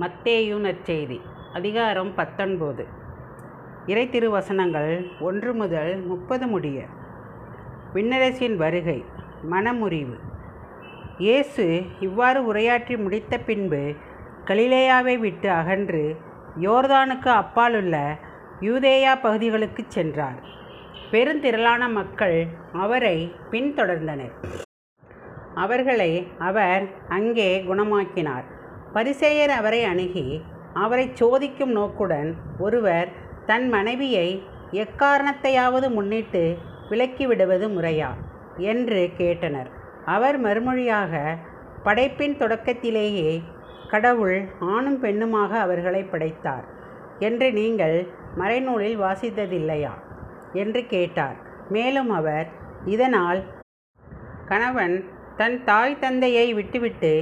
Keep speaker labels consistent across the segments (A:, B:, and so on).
A: மத்தேயு நற்செய்தி அதிகாரம் பத்தொன்பது. இறை திருவசனங்கள் ஒன்று முதல் முப்பது முடிய. விண்ணரசின் வருகை மனமுறிவு. இயேசு இவ்வாறு உரையாற்றி முடித்த பின்பு கலிலேயாவை விட்டு அகன்று யோர்தானுக்கு அப்பாலுள்ள யூதேயா பகுதிகளுக்குச் சென்றார். பெருந்திரளான மக்கள் அவரை பின்தொடர்ந்தனர். அவர்களை அவர் அங்கே குணமாக்கினார். பரிசேயர் அவரை அணுகி அவரை சோதிக்கும் நோக்குடன் ஒருவர் தன் மனைவியை எக்காரணத்தையாவது முன்னிட்டு விலக்கிவிடுவது முறையா? என்று கேட்டனர். அவர் மறுமொழியாக படைப்பின் தொடக்கத்திலேயே கடவுள் ஆணும் பெண்ணுமாக அவர்களை படைத்தார் என்று நீங்கள் மறைநூலில் வாசித்ததில்லையா? என்று கேட்டார். மேலும் அவர் இதனால் கணவன் தன் தாய் தந்தையை விட்டுவிட்டு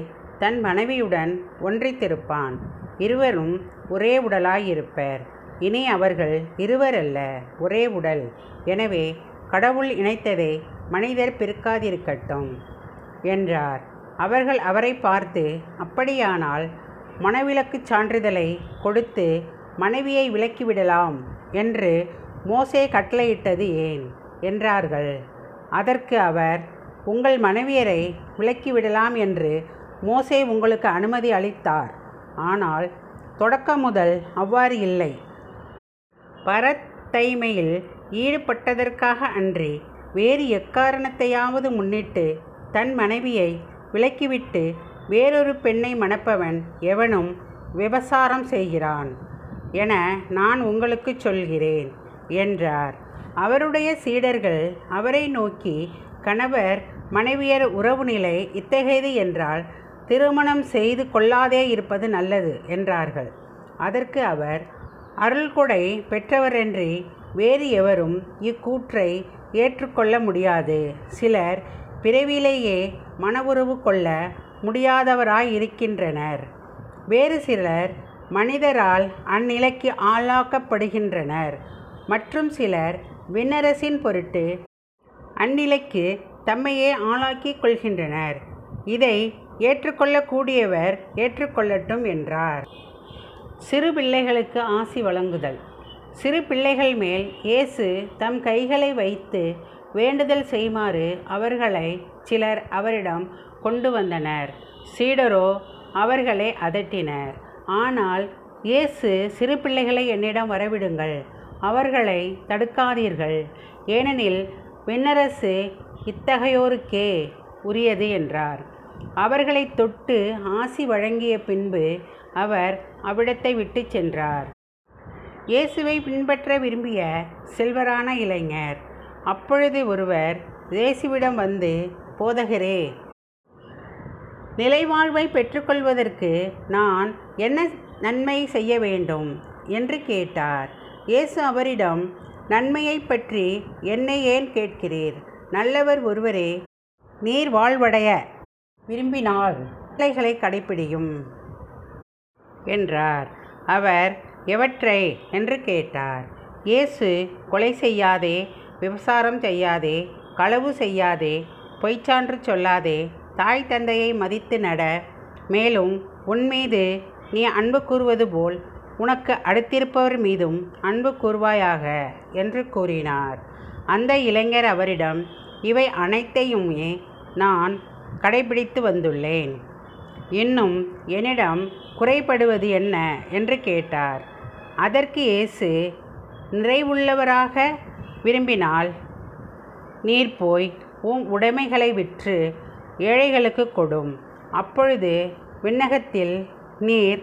A: தன் மனைவியுடன் ஒன்றித்திருப்பான். இருவரும் ஒரே உடலாயிருப்பர். இனி அவர்கள் இருவரல்ல ஒரே உடல். எனவே கடவுள் இணைத்ததை மனிதர் பிரிக்காதிருக்கட்டும் என்றார். அவர்கள் அவரை பார்த்து அப்படியானால் மனவிலக்குச் சான்றிதழை கொடுத்து மனைவியை விலக்கிவிடலாம் என்று மோசே கட்டளையிட்டது ஏன்? என்றார்கள். அதற்கு அவர் உங்கள் மனைவியரை விலக்கிவிடலாம் என்று மோசே உங்களுக்கு அனுமதி அளித்தார். ஆனால் தொடக்கம் முதல் அவ்வாறு இல்லை. பரத்தைமையில் ஈடுபட்டதற்காக அன்றி வேறு எக்காரணத்தையாவது முன்னிட்டு தன் மனைவியை விலக்கிவிட்டு வேறொரு பெண்ணை மணப்பவன் எவனும் விபசாரம் செய்கிறான் என நான் உங்களுக்கு சொல்கிறேன் என்றார். அவருடைய சீடர்கள் அவரை நோக்கி கணவர் மனைவியர் உறவு நிலை இத்தகையது என்றால் திருமணம் செய்து கொள்ளாதே இருப்பது நல்லது என்றார்கள். அதற்கு அவர் அருள்கொடை பெற்றவரென்றி வேறு எவரும் இக்கூற்றை ஏற்றுக்கொள்ள முடியாது. சிலர் பிறவிலேயே மனவுறவு கொள்ள முடியாதவராய் இருக்கின்றனர் வேறு சிலர் மனிதரால் அந்நிலைக்கு ஆளாக்கப்படுகின்றனர். மற்றும் சிலர் விண்ணரசின் பொருட்டு அந்நிலைக்கு தம்மையே ஆளாக்கிக் கொள்கின்றனர். இதை ஏற்றுக்கொள்ளக்கூடியவர் ஏற்றுக்கொள்ளட்டும் என்றார். சிறு பிள்ளைகளுக்கு ஆசி வழங்குதல். சிறு பிள்ளைகள் மேல் இயேசு தம் கைகளை வைத்து வேண்டுதல் செய்யுமாறு அவர்களை சிலர் அவரிடம் கொண்டு வந்தனர். சீடரோ அவர்களை அதட்டினர். ஆனால் இயேசு சிறு பிள்ளைகளை என்னிடம் வரவிடுங்கள். அவர்களை தடுக்காதீர்கள். ஏனெனில் விண்ணரசு இத்தகையோருக்கே உரியது என்றார். அவர்களை தொட்டு ஆசி வழங்கிய பின்பு அவர் அவ்விடத்தை விட்டு சென்றார். இயேசுவை பின்பற்ற விரும்பிய செல்வரான இளைஞர் அப்பொழுது ஒருவர் இயேசுவிடம் வந்து போதகரே நிலைவாழ்வை பெற்றுக்கொள்வதற்கு நான் என்ன நன்மை செய்ய வேண்டும்? என்று கேட்டார். இயேசு அவரிடம் நன்மையை பற்றி என்னை ஏன் கேட்கிறீர்? நல்லவர் ஒருவரே நீர் வாழ்வடைய விரும்பினால் பிள்ளைகளை கடைப்பிடியும் என்றார். அவர் எவற்றை? என்று கேட்டார். இயேசு கொலை செய்யாதே விபசாரம் செய்யாதே களவு செய்யாதே பொய்ச்சான்று சொல்லாதே தாய் தந்தையை மதித்து நட மேலும் உன்மீது நீ அன்பு கூறுவது போல் உனக்கு அடுத்திருப்பவர் மீதும் அன்பு கூறுவாயாக என்று கூறினார். அந்த இளைஞர் அவரிடம் இவை அனைத்தையுமே நான் கடைபிடித்து வந்துள்ளேன். இன்னும் என்னிடம் குறைபடுவது என்ன? என்று கேட்டார். அதற்கு இயேசு நிறைவுள்ளவராக விரும்பினால் நீர் போய் உன் உடைமைகளை விற்று ஏழைகளுக்கு கொடும். அப்பொழுது விண்ணகத்தில் நீர்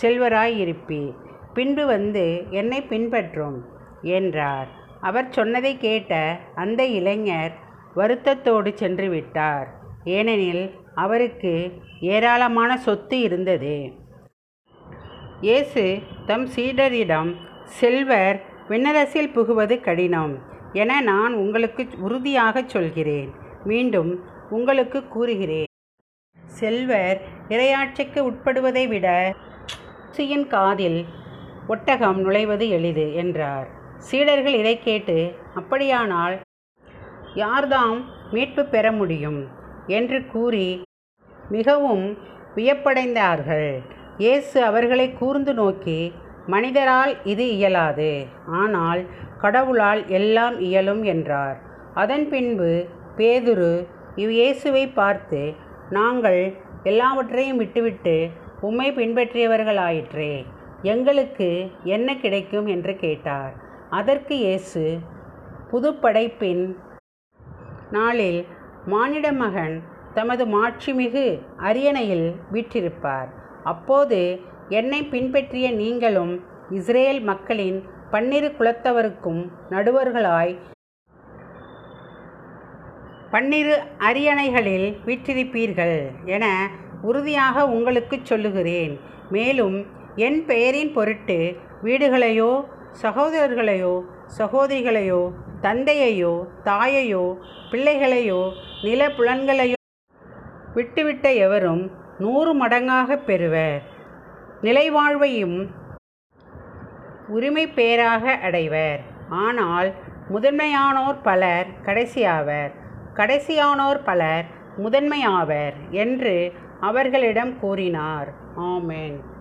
A: செல்வராயிருப்பி பின்பு வந்து என்னை பின்பற்றும் என்றார். அவர் சொன்னதை கேட்ட அந்த இளைஞர் வருத்தத்தோடு சென்று விட்டார். ஏனெனில் அவருக்கு ஏராளமான சொத்து இருந்தது. இயேசு தம் சீடரிடம் செல்வர் விண்ணரசில் புகுவது கடினம் என நான் உங்களுக்கு உறுதியாகச் சொல்கிறேன். மீண்டும் உங்களுக்கு கூறுகிறேன். செல்வர் இரையாட்சிக்கு உட்படுவதை விட சியின் காதில் ஒட்டகம் நுழைவது எளிது என்றார். சீடர்கள் இதை கேட்டு அப்படியானால் யார்தாம் மீட்பு பெற முடியும்? என்று கூறி மிகவும் வியப்படைந்தார்கள். இயேசு அவர்களை கூர்ந்து நோக்கி மனிதரால் இது இயலாது. ஆனால் கடவுளால் எல்லாம் இயலும் என்றார். அதன் பின்பு பேதுரு இவ் இயேசுவை பார்த்து நாங்கள் எல்லாவற்றையும் விட்டுவிட்டு உம்மை பின்பற்றியவர்களாயிற்றே எங்களுக்கு என்ன கிடைக்கும்? என்று கேட்டார். அதற்கு இயேசு புதுப்படைப்பின் நாளில் மானிட மகன் தமது மாட்சிமிகு அரியணையில் வீற்றிருப்பார். அப்போது என்னை பின்பற்றிய நீங்களும் இஸ்ரேல் மக்களின் பன்னிரு குலத்தவருக்கும் நடுவர்களாய் பன்னிரு அரியணைகளில் வீற்றிருப்பீர்கள் என உறுதியாக உங்களுக்குச் சொல்லுகிறேன். மேலும் என் பெயரின் பொருட்டு வீடுகளையோ சகோதரர்களையோ சகோதரிகளையோ தந்தையையோ தாயையோ பிள்ளைகளையோ நிலப்புலன்களையோ விட்டுவிட்ட எவரும் நூறு மடங்காக பெறுவர் நிலைவாழ்வையும் உரிமை பேராக அடைவர். ஆனால் முதன்மையானோர் பலர் கடைசியாவர். கடைசியானோர் பலர் முதன்மையாவர் என்று அவர்களிடம் கூறினார். ஆமென்.